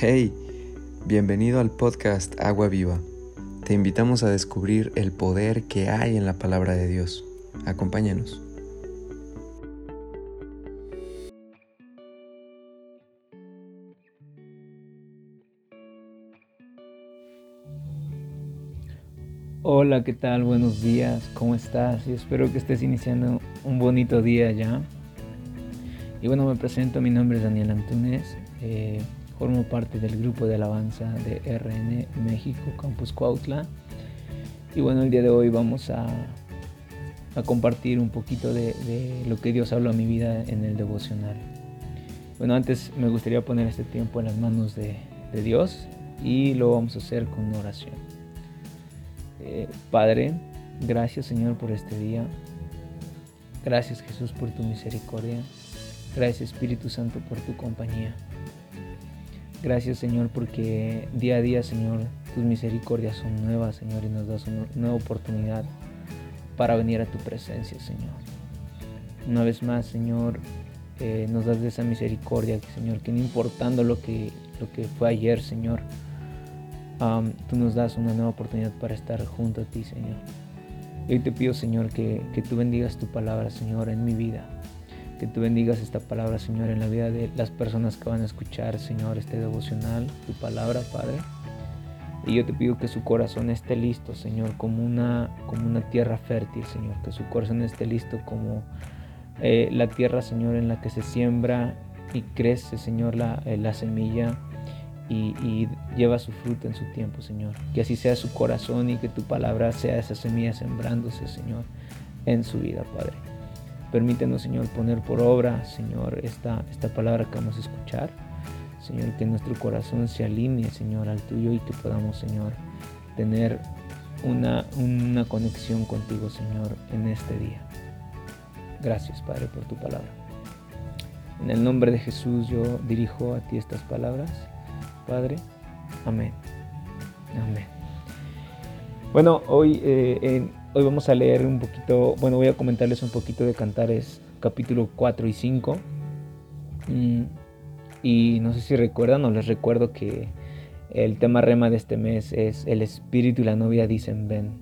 Hey, bienvenido al podcast Agua Viva. Te invitamos a descubrir el poder que hay en la palabra de Dios. Acompáñanos. Hola, ¿qué tal? Buenos días, ¿cómo estás? Y espero que estés iniciando un bonito día ya. Y bueno, me presento, mi nombre es Daniel Antunes. Eh, Formo parte del grupo de alabanza de RN México Campus Cuautla. Y bueno, el día de hoy vamos a, compartir un poquito de, lo que Dios habló a mi vida en el devocional. Bueno, antes me gustaría poner este tiempo en las manos de, de Dios y lo vamos a hacer con oración. Eh, Padre, gracias Señor por este día. Gracias Jesús por tu misericordia. Gracias Espíritu Santo por tu compañía. Gracias Señor porque día a día Señor tus misericordias son nuevas Señor y nos das una nueva oportunidad para venir a tu presencia Señor. Una vez más Señor eh, nos das de esa misericordia Señor que no importando lo que, lo que fue ayer Señor tú nos das una nueva oportunidad para estar junto a ti Señor. Y hoy te pido Señor que, que tú bendigas tu palabra Señor en mi vida que tú bendigas esta palabra, Señor, en la vida de las personas que van a escuchar, Señor, este devocional, tu palabra, Padre. Y yo te pido que su corazón esté listo, Señor, como una, como una tierra fértil, Señor. Que su corazón esté listo como eh, la tierra, Señor, en la que se siembra y crece, Señor, la, eh, la semilla y, lleva su fruto en su tiempo, Señor. Que así sea su corazón y que tu palabra sea esa semilla sembrándose, Señor, en su vida, Padre. Permítenos, Señor, poner por obra, Señor, esta, esta palabra que vamos a escuchar. Señor, que nuestro corazón se alinee, Señor, al tuyo y que podamos, Señor, tener una, una conexión contigo, Señor, en este día. Gracias, Padre, por tu palabra. En el nombre de Jesús yo dirijo a ti estas palabras. Padre, amén. Amén. Bueno, hoy eh, Hoy vamos a leer un poquito, bueno, voy a comentarles un poquito de Cantares capítulo 4 y 5. Mm, y no sé si recuerdan o les recuerdo que el tema rema de este mes es el espíritu y la novia dicen ven.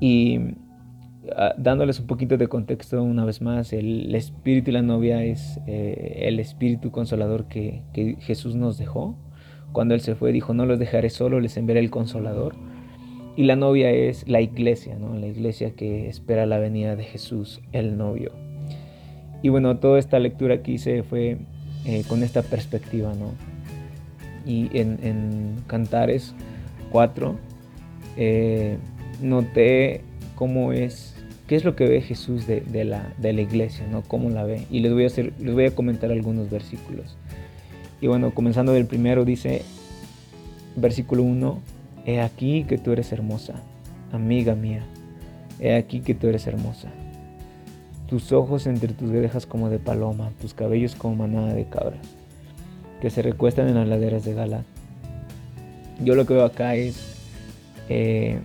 Y ah, dándoles un poquito de contexto una vez más, el, espíritu y la novia es eh, el espíritu consolador que Jesús nos dejó. Cuando Él se fue dijo, no los dejaré solo, les enviaré el consolador. Y la novia es la iglesia, ¿no? La iglesia que espera la venida de Jesús, el novio. Y bueno, toda esta lectura que hice fue eh, con esta perspectiva, ¿no? Y en, Cantares 4 eh, noté cómo es, qué es lo que ve Jesús de, la, de la iglesia, ¿no? Cómo la ve. Y les voy, a hacer, les voy a comentar algunos versículos. Y bueno, comenzando del primero, dice, versículo 1, He aquí que tú eres hermosa, amiga mía. He aquí que tú eres hermosa. Tus ojos entre tus orejas como de paloma, tus cabellos como manada de cabras, que se recuestan en las laderas de Gala. Yo lo que veo acá es eh,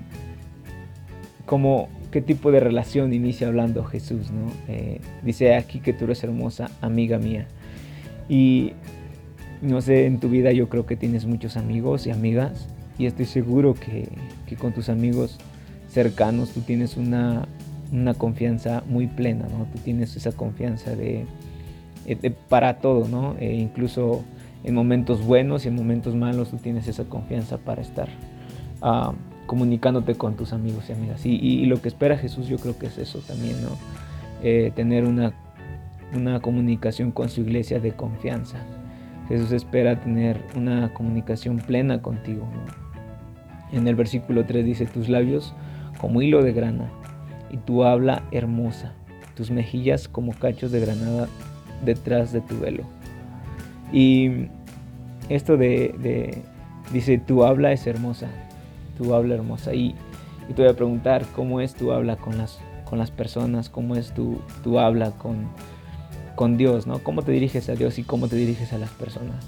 como qué tipo de relación inicia hablando Jesús, ¿no? Eh, dice aquí que tú eres hermosa, amiga mía. Y no sé, en tu vida yo creo que tienes muchos amigos y amigas y estoy seguro que, con tus amigos cercanos tú tienes una, confianza muy plena, ¿no? Tú tienes esa confianza de, para todo, ¿no? E incluso en momentos buenos y en momentos malos tú tienes esa confianza para estar uh, comunicándote con tus amigos y amigas. Y, lo que espera Jesús yo creo que es eso también, ¿no? Eh, tener una, una comunicación con su iglesia de confianza. Jesús espera tener una comunicación plena contigo. En el versículo 3 dice, tus labios como hilo de grana y tu habla hermosa, tus mejillas como cachos de granada detrás de tu velo. Y esto de, dice, tu habla es hermosa, tu habla hermosa. Y, y, te voy a preguntar, ¿cómo es tu habla con las, con las personas? ¿Cómo es tu, tu habla con, con Dios? ¿no? ¿Cómo te diriges a Dios y cómo te diriges a las personas?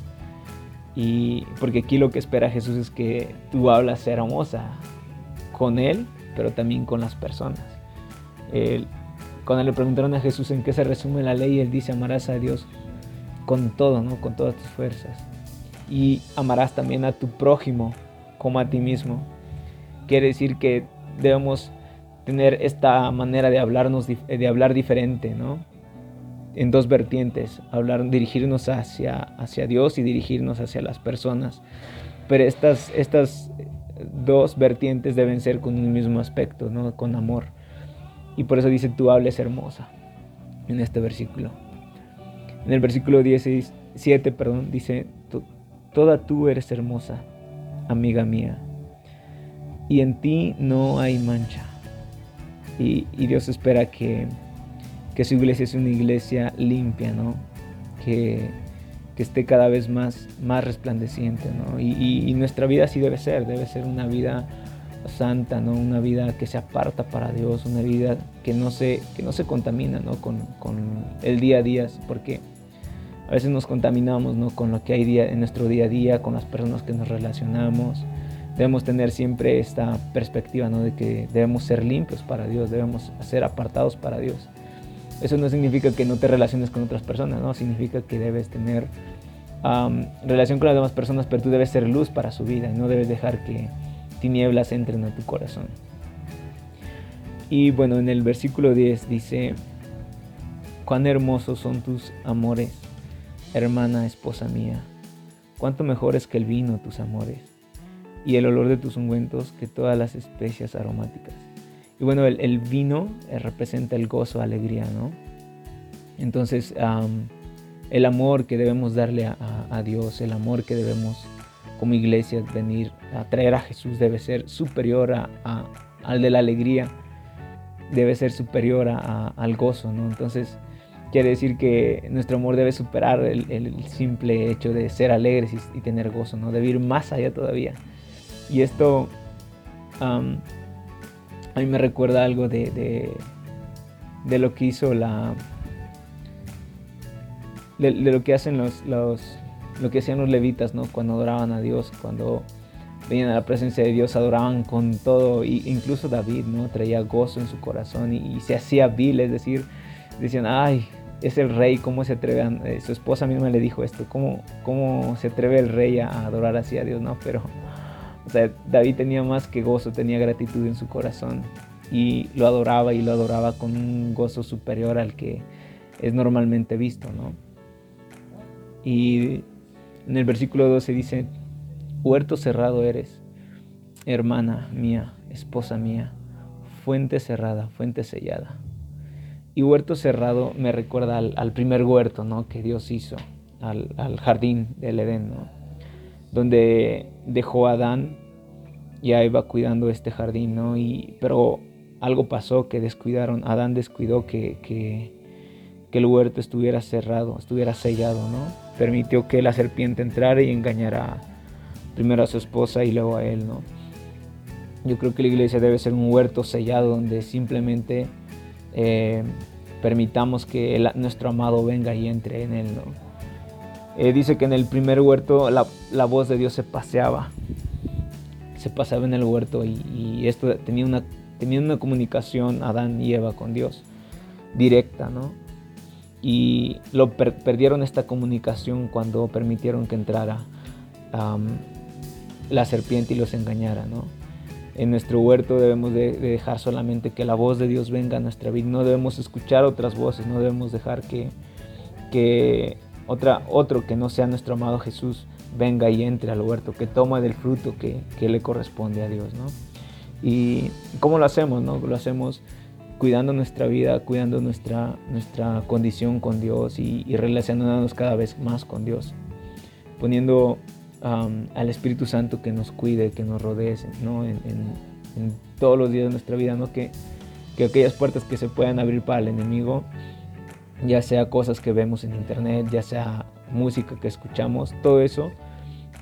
Y porque aquí lo que espera Jesús es que tú hablas hermosa con Él, pero también con las personas. cuando le preguntaron a Jesús en qué se resume la ley, él dice, amarás a Dios con todo, ¿no? Con todas tus fuerzas. Y amarás también a tu prójimo como a ti mismo. Quiere decir que debemos tener esta manera de hablarnos, de hablar diferente, ¿no? En dos vertientes, hablar, dirigirnos hacia, hacia Dios y dirigirnos hacia las personas. Pero estas, estas dos vertientes deben ser con un mismo aspecto, ¿no? Con amor. Y por eso dice, tú hables hermosa, en este versículo. En el versículo 17, perdón, dice, toda tú eres hermosa, amiga mía, y en ti no hay mancha. Y, Dios espera que, que, su iglesia sea una iglesia limpia, ¿no? Que, que esté cada vez más, más resplandeciente, ¿no? Y, nuestra vida así debe ser, debe ser una vida santa, ¿no? Una vida que se aparta para Dios, una vida que no se, que no se contamina, ¿no? Con, con el día a día, porque a veces nos contaminamos, ¿no? Con lo que hay día, en nuestro día a día, con las personas que nos relacionamos. Debemos tener siempre esta perspectiva, ¿no? De que debemos ser limpios para Dios, debemos ser apartados para Dios. Eso no significa que no te relaciones con otras personas, ¿no? Significa que debes tener relación con las demás personas, pero tú debes ser luz para su vida y no debes dejar que tinieblas entren a tu corazón. Y bueno, en el versículo 10 dice, cuán hermosos son tus amores, hermana, esposa mía, cuánto mejores que el vino tus amores, y el olor de tus ungüentos que todas las especias aromáticas. Y bueno, el, vino eh, representa el gozo, alegría, ¿no? Entonces, el amor que debemos darle a Dios, el amor que debemos como iglesia venir a traer a Jesús debe ser superior a, al de la alegría, debe ser superior a, al gozo, ¿no? Entonces quiere decir que nuestro amor debe superar el, simple hecho de ser alegres y, tener gozo, ¿no? Debe ir más allá todavía. Y esto a mí me recuerda algo de, de, lo que hizo la... De, lo que hacen los, los, lo que hacían los levitas, ¿no? Cuando adoraban a Dios, cuando venían a la presencia de Dios, adoraban con todo, y incluso David, ¿no? Traía gozo en su corazón y, se hacía vil, es decir, decían, ay, es el rey, ¿cómo se atreve? A, eh, su esposa misma le dijo esto, ¿cómo, ¿cómo se atreve el rey a adorar así a Dios? No, pero, David tenía más que gozo, tenía gratitud en su corazón y lo adoraba y lo adoraba con un gozo superior al que es normalmente visto, ¿no? Y en el versículo 12 dice, huerto cerrado eres, hermana mía, esposa mía, fuente cerrada, fuente sellada. Y huerto cerrado me recuerda al, primer huerto ¿no? que Dios hizo, al, jardín del Edén, ¿no? Donde dejó a Adán, ya iba cuidando este jardín, ¿no? y, pero algo pasó que descuidaron, Adán descuidó que, que, que el huerto estuviera cerrado, estuviera sellado, ¿no? permitió que la serpiente entrara y engañara primero a su esposa y luego a él, ¿no? Yo creo que la iglesia debe ser un huerto sellado donde simplemente eh, permitamos que nuestro amado venga y entre en él, ¿no? Eh, dice que en el primer huerto la, voz de Dios se paseaba, se paseaba en el huerto y, esto tenía una, tenía una comunicación Adán y Eva con Dios directa, ¿no? y lo perdieron esta comunicación cuando permitieron que entrara la serpiente y los engañara, ¿no? En nuestro huerto debemos de, dejar solamente que la voz de Dios venga a nuestra vida, no debemos escuchar otras voces, no debemos dejar que, que otra, otro que no sea nuestro amado Jesús venga y entre al huerto, que toma del fruto que, que le corresponde a Dios, ¿no? ¿Y cómo lo hacemos? No? Lo hacemos cuidando nuestra vida, cuidando nuestra, nuestra condición con Dios y, relacionándonos cada vez más con Dios, poniendo al Espíritu Santo que nos cuide, que nos rodee ¿no? en, todos los días de nuestra vida, ¿no? que, que aquellas puertas que se puedan abrir para el enemigo, ya sea cosas que vemos en internet, ya sea música que escuchamos, todo eso,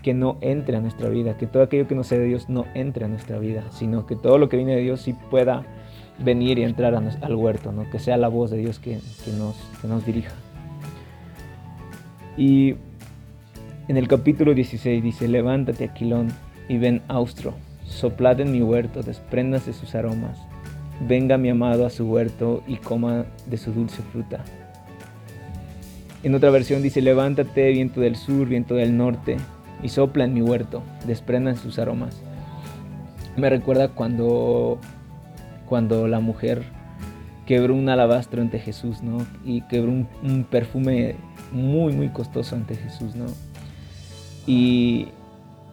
que no entre a nuestra vida, que todo aquello que no sea de Dios no entre a nuestra vida, sino que todo lo que viene de Dios sí pueda venir y entrar al huerto, ¿no? que sea la voz de Dios que, nos, nos dirija. Y en el capítulo 16 dice, levántate Aquilón y ven austro, soplad en mi huerto, despréndase sus aromas, venga mi amado a su huerto y coma de su dulce fruta. En otra versión dice, levántate viento del sur, viento del norte, y sopla en mi huerto, desprendan sus aromas. Me recuerda cuando, cuando la mujer quebró un alabastro ante Jesús, ¿no? Y quebró un, perfume muy, muy costoso ante Jesús, ¿no? Y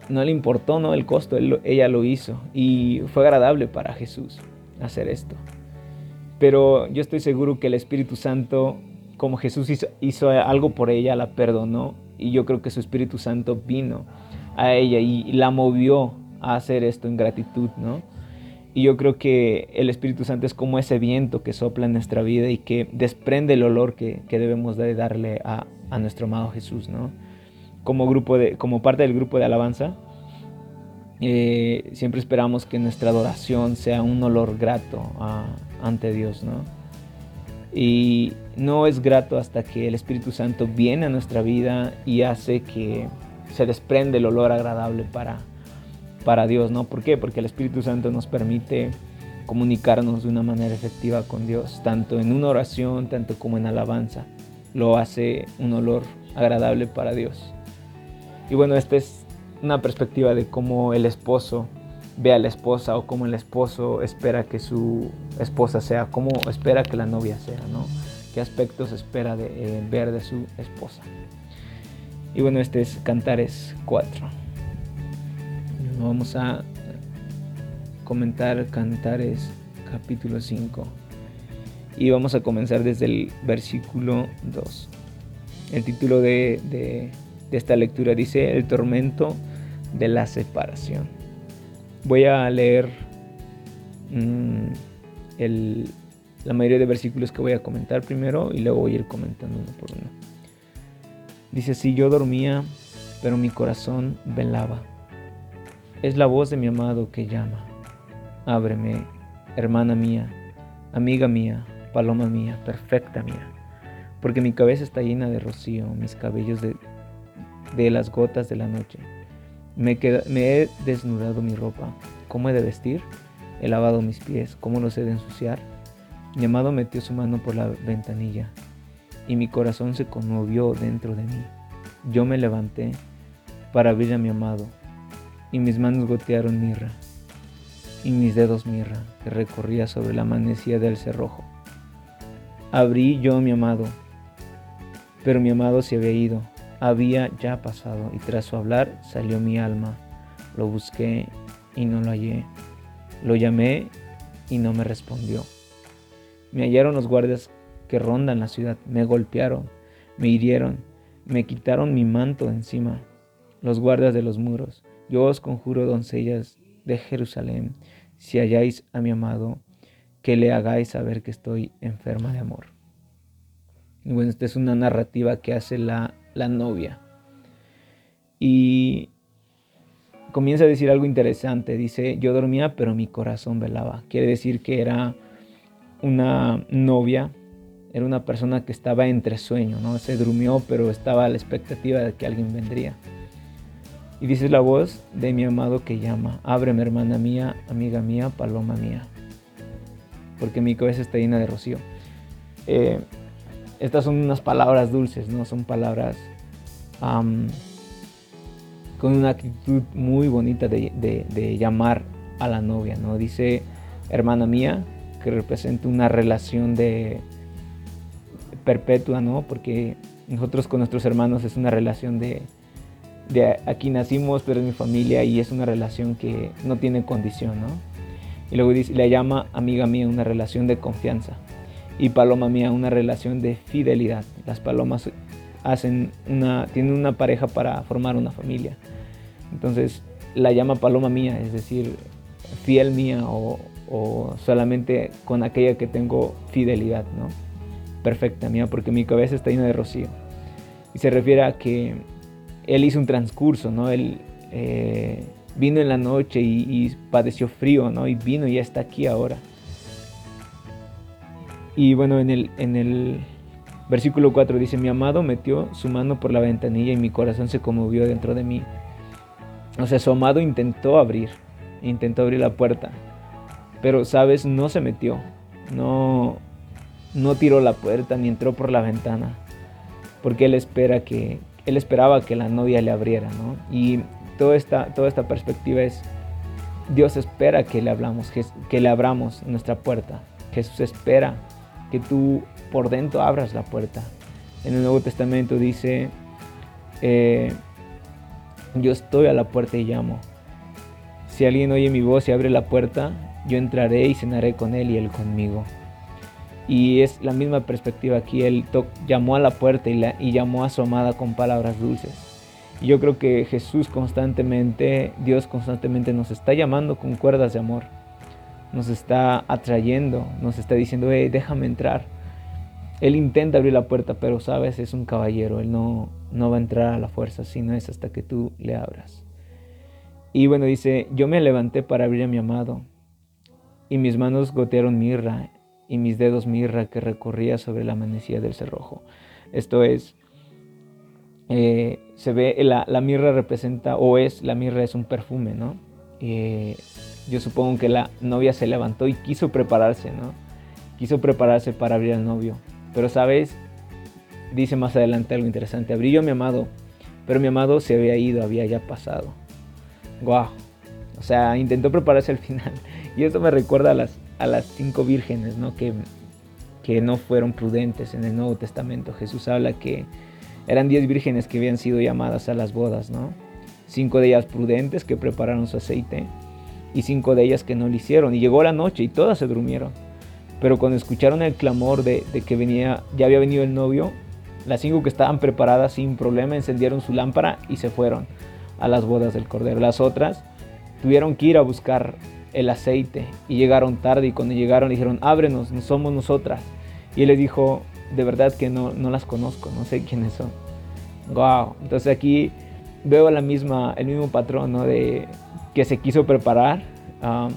no le importó, ¿no? El costo, ella lo hizo y fue agradable para Jesús hacer esto. Pero yo estoy seguro que el Espíritu Santo como Jesús hizo, algo por ella, la perdonó y yo creo que su Espíritu Santo vino a ella y, la movió a hacer esto en gratitud, ¿no? Y yo creo que el Espíritu Santo es como ese viento que sopla en nuestra vida y que desprende el olor que, debemos de darle a, nuestro amado Jesús, ¿no? Como, grupo de, como parte del grupo de alabanza, eh, siempre esperamos que nuestra adoración sea un olor grato ante Dios, ¿no? Y no es grato hasta que el Espíritu Santo viene a nuestra vida y hace que se desprende el olor agradable para, para Dios, ¿no? ¿Por qué? Porque el Espíritu Santo nos permite comunicarnos de una manera efectiva con Dios, tanto en una oración, tanto como en alabanza. Lo hace un olor agradable para Dios. Y bueno, esta es una perspectiva de cómo el esposo ve a la esposa o cómo el esposo espera que su esposa sea, cómo espera que la novia sea, ¿no? ¿Qué aspectos espera de, eh, ver de su esposa? Y bueno, este es Cantares 4. Vamos a comentar Cantares capítulo 5. Y vamos a comenzar desde el versículo 2. El título de, esta lectura dice El tormento de la separación. Voy a leer mm, la mayoría de versículos que voy a comentar primero y luego voy a ir comentando uno por uno. Dice así, yo dormía, pero mi corazón velaba. Es la voz de mi amado que llama. Ábreme, hermana mía, amiga mía, paloma mía, perfecta mía. Porque mi cabeza está llena de rocío, mis cabellos de, de las gotas de la noche. Me, he desnudado mi ropa. ¿Cómo he de vestir? He lavado mis pies. ¿Cómo los he de ensuciar? Mi amado metió su mano por la ventanilla y mi corazón se conmovió dentro de mí. Yo me levanté para abrir a mi amado y mis manos gotearon mirra y mis dedos mirra que recorría sobre la manecilla del cerrojo. Abrí yo a mi amado, pero mi amado se había ido había ya pasado y tras su hablar salió mi alma. Lo busqué y no lo hallé. Lo llamé y no me respondió. Me hallaron los guardias que rondan la ciudad, me golpearon, me hirieron, me quitaron mi manto encima, los guardias de los muros. Yo os conjuro, doncellas de Jerusalén, si halláis a mi amado, que le hagáis saber que estoy enferma de amor. Y bueno, esta es una narrativa que hace la la novia. Y comienza a decir algo interesante. Dice, yo dormía, pero mi corazón velaba. Quiere decir que era una novia, era una persona que estaba entre sueño, ¿no? Se durmió, pero estaba a la expectativa de que alguien vendría. Y dice la voz de mi amado que llama, ábreme hermana mía, amiga mía, paloma mía, porque mi cabeza está llena de rocío. Eh, estas son unas palabras dulces, ¿no? Son palabras con una actitud muy bonita de, llamar a la novia, ¿no? Dice hermana mía, que representa una relación de perpetua, ¿no? Porque nosotros con nuestros hermanos es una relación de, de aquí nacimos, pero es mi familia y es una relación que no tiene condición, ¿no? Y luego dice, le llama amiga mía una relación de confianza y paloma mía una relación de fidelidad. Las palomas hacen una, tienen una pareja para formar una familia. Entonces la llama paloma mía, es decir, fiel mía o, solamente con aquella que tengo fidelidad, ¿no? Perfecta mía, porque mi cabeza está llena de rocío. Y se refiere a que él hizo un transcurso, ¿no? Él eh, vino en la noche y, y, padeció frío, ¿no? Y vino y ya está aquí ahora. Y bueno, en el, en el versículo 4 dice, mi amado metió su mano por la ventanilla y mi corazón se conmovió dentro de mí. O sea, su amado intentó abrir, intentó abrir la puerta, Pero, sabes, no se metió, no, no tiró la puerta ni entró por la ventana, porque él espera que, él esperaba que la novia le abriera, ¿no? Y toda esta, toda esta perspectiva es, Dios espera que le, hablamos, que le abramos nuestra puerta. Jesús espera que tú por dentro abras la puerta. En el Nuevo Testamento dice, eh, yo estoy a la puerta y llamo. Si alguien oye mi voz y abre la puerta, yo entraré y cenaré con él y él conmigo. Y es la misma perspectiva aquí. Él llamó a la puerta y, la, y llamó a su amada con palabras dulces. Y yo creo que Jesús constantemente, Dios constantemente nos está llamando con cuerdas de amor. Nos está atrayendo, nos está diciendo, hey, déjame entrar. Él intenta abrir la puerta, pero sabes, es un caballero. Él no, no va a entrar a la fuerza, sino es hasta que tú le abras. Y bueno, dice, yo me levanté para abrir a mi amado, y mis manos gotearon mirra, y mis dedos mirra que recorría sobre la manecilla del cerrojo. Esto es, eh, se ve, la, mirra representa, o es, la mirra es un perfume, ¿no? Eh, yo supongo que la novia se levantó y quiso prepararse, ¿no? Quiso prepararse para abrir al novio. Pero, ¿sabes? Dice más adelante algo interesante. Abrí yo mi amado, pero mi amado se había ido, había ya pasado. Guau. O sea, intentó prepararse al final. Y esto me recuerda a las, a las cinco vírgenes, ¿no? Que, que no fueron prudentes en el Nuevo Testamento. Jesús habla que eran diez vírgenes que habían sido llamadas a las bodas, ¿no? Cinco de ellas prudentes que prepararon su aceite y cinco de ellas que no lo hicieron. Y llegó la noche y todas se durmieron. Pero cuando escucharon el clamor de, de que venía, ya había venido el novio, las cinco que estaban preparadas sin problema encendieron su lámpara y se fueron a las bodas del Cordero. Las otras tuvieron que ir a buscar el aceite y llegaron tarde y cuando llegaron dijeron, ábrenos, no somos nosotras. Y él les dijo, de verdad que no, no las conozco, no sé quiénes son. Wow, entonces aquí veo la misma, el mismo patrón ¿no? de que se quiso preparar um,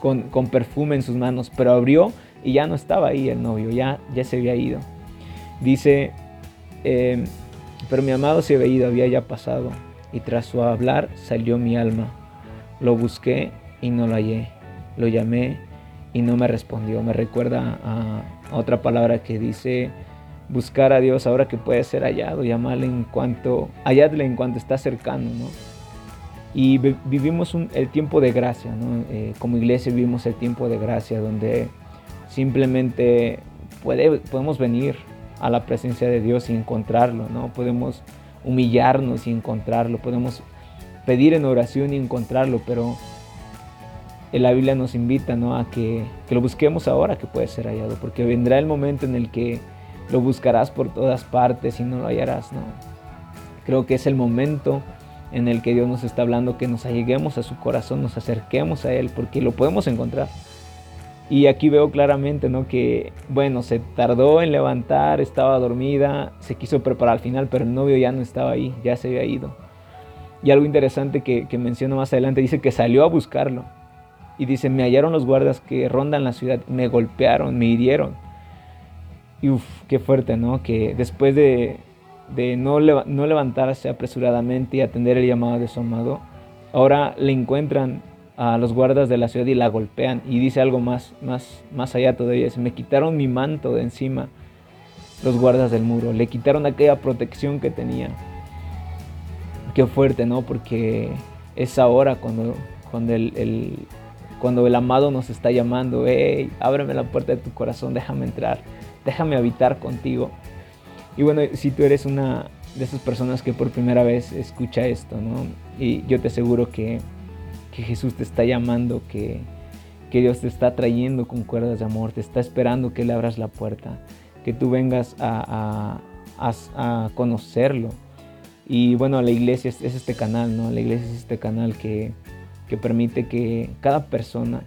con, con, perfume en sus manos, pero abrió y ya no estaba ahí el novio, ya, ya se había ido. Dice, em, pero mi amado se había ido, había ya pasado, y tras su hablar salió mi alma. Lo busqué y no lo hallé. Lo llamé y no me respondió. Me recuerda a, otra palabra que dice buscar a Dios ahora que puede ser hallado, llamarle en cuanto, halladle en cuanto está cercano, ¿no? Y vivimos el tiempo de gracia, ¿no? Eh, como iglesia vivimos el tiempo de gracia donde simplemente puede, podemos venir a la presencia de Dios y encontrarlo, ¿no? Podemos humillarnos y encontrarlo, podemos pedir en oración y encontrarlo, pero la Biblia nos invita ¿no? a que, lo busquemos ahora que puede ser hallado, porque vendrá el momento en el que lo buscarás por todas partes y no lo hallarás. ¿no? Creo que es el momento en el que Dios nos está hablando que nos alleguemos a su corazón, nos acerquemos a Él, porque lo podemos encontrar. Y aquí veo claramente ¿no? que, bueno, se tardó en levantar, estaba dormida, se quiso preparar al final, pero el novio ya no estaba ahí, ya se había ido. Y algo interesante que, que menciono más adelante, dice que salió a buscarlo. Y dice, me hallaron los guardas que rondan la ciudad, me golpearon, me hirieron. Y uff, qué fuerte, ¿no? Que después de, no, no, levantarse apresuradamente y atender el llamado de su amado, ahora le encuentran a los guardas de la ciudad y la golpean. Y dice algo más, más, más allá todavía, dice, me quitaron mi manto de encima los guardas del muro, le quitaron aquella protección que tenía. Qué fuerte, ¿no? Porque es ahora cuando, cuando el, cuando el amado nos está llamando, hey, ábreme la puerta de tu corazón, déjame entrar, déjame habitar contigo. Y bueno, si tú eres una de esas personas que por primera vez escucha esto, ¿no? Y yo te aseguro que, que Jesús te está llamando, que, que Dios te está trayendo con cuerdas de amor, te está esperando que le abras la puerta, que tú vengas a, a, a, conocerlo. Y bueno, la iglesia es, es, este canal, ¿no? La iglesia es este canal que, que permite que cada persona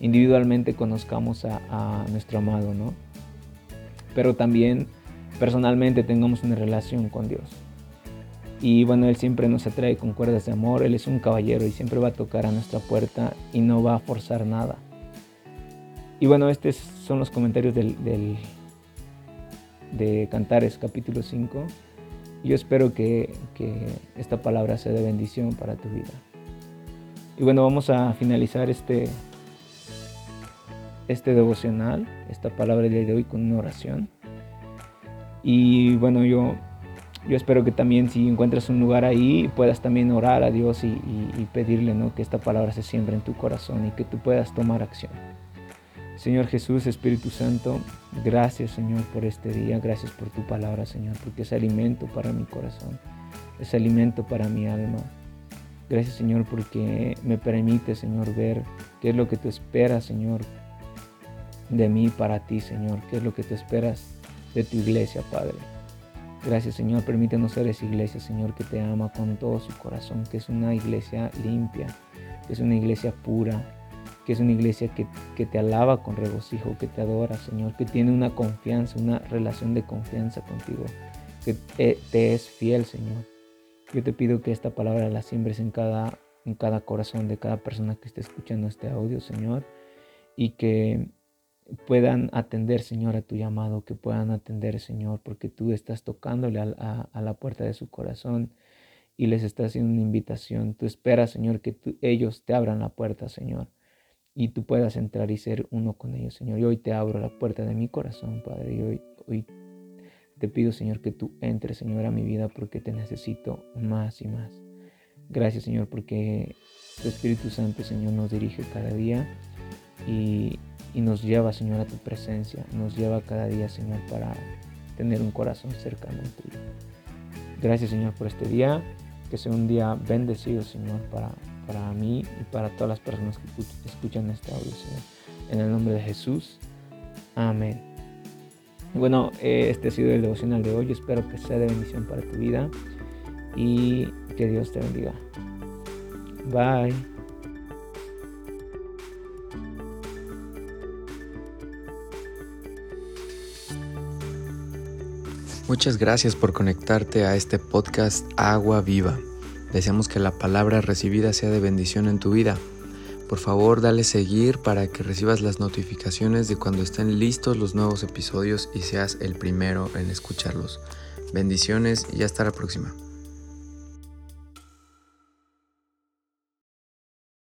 individualmente conozcamos a, nuestro amado, ¿no? Pero también personalmente tengamos una relación con Dios. Y bueno, Él siempre nos atrae con cuerdas de amor, Él es un caballero y siempre va a tocar a nuestra puerta y no va a forzar nada. Y bueno, estos son los comentarios del, de Cantares capítulo 5. Yo espero que, que esta palabra sea de bendición para tu vida. Y bueno, vamos a finalizar este, este devocional, esta palabra del día de hoy con una oración. Y bueno, yo, yo espero que también si encuentras un lugar ahí puedas también orar a Dios y, pedirle ¿no? que esta palabra se siembre en tu corazón y que tú puedas tomar acción. Señor Jesús, Espíritu Santo, gracias Señor por este día, gracias por tu palabra Señor, porque es alimento para mi corazón, es alimento para mi alma. Gracias Señor porque me permite Señor ver qué es lo que tú esperas Señor de mí para ti Señor, qué es lo que tú esperas de tu iglesia Padre. Gracias Señor, permítenos ser esa iglesia Señor que te ama con todo su corazón, que es una iglesia limpia, que es una iglesia pura, que es una iglesia que, te alaba con regocijo, que te adora, Señor, que tiene una confianza, una relación de confianza contigo, que te, es fiel, Señor. Yo te pido que esta palabra la siembres en cada, en cada corazón de cada persona que esté escuchando este audio, Señor, y que puedan atender, Señor, a tu llamado, que puedan atender, Señor, porque tú estás tocándole a, la puerta de su corazón y les estás haciendo una invitación. Tú esperas, Señor, que ellos te abran la puerta, Señor y tú puedas entrar y ser uno con ellos, Señor. Y hoy te abro la puerta de mi corazón, Padre, y hoy, hoy te pido, Señor, que tú entres, Señor, a mi vida porque te necesito más y más. Gracias, Señor, porque tu Espíritu Santo, Señor, nos dirige cada día y, nos lleva, Señor, a tu presencia. Nos lleva cada día, Señor, para tener un corazón cercano a ti. Gracias, Señor, por este día. Que sea un día bendecido, Señor, para para mí y para todas las personas que escuchan este audio, Señor. En el nombre de Jesús. Amén. Bueno, eh, este ha sido el devocional de hoy. Espero que sea de bendición para tu vida y que Dios te bendiga. Bye. Muchas gracias por conectarte a este podcast Agua Viva. Deseamos que la palabra recibida sea de bendición en tu vida. Por favor, dale seguir para que recibas las notificaciones de cuando estén listos los nuevos episodios y seas el primero en escucharlos. Bendiciones y hasta la próxima.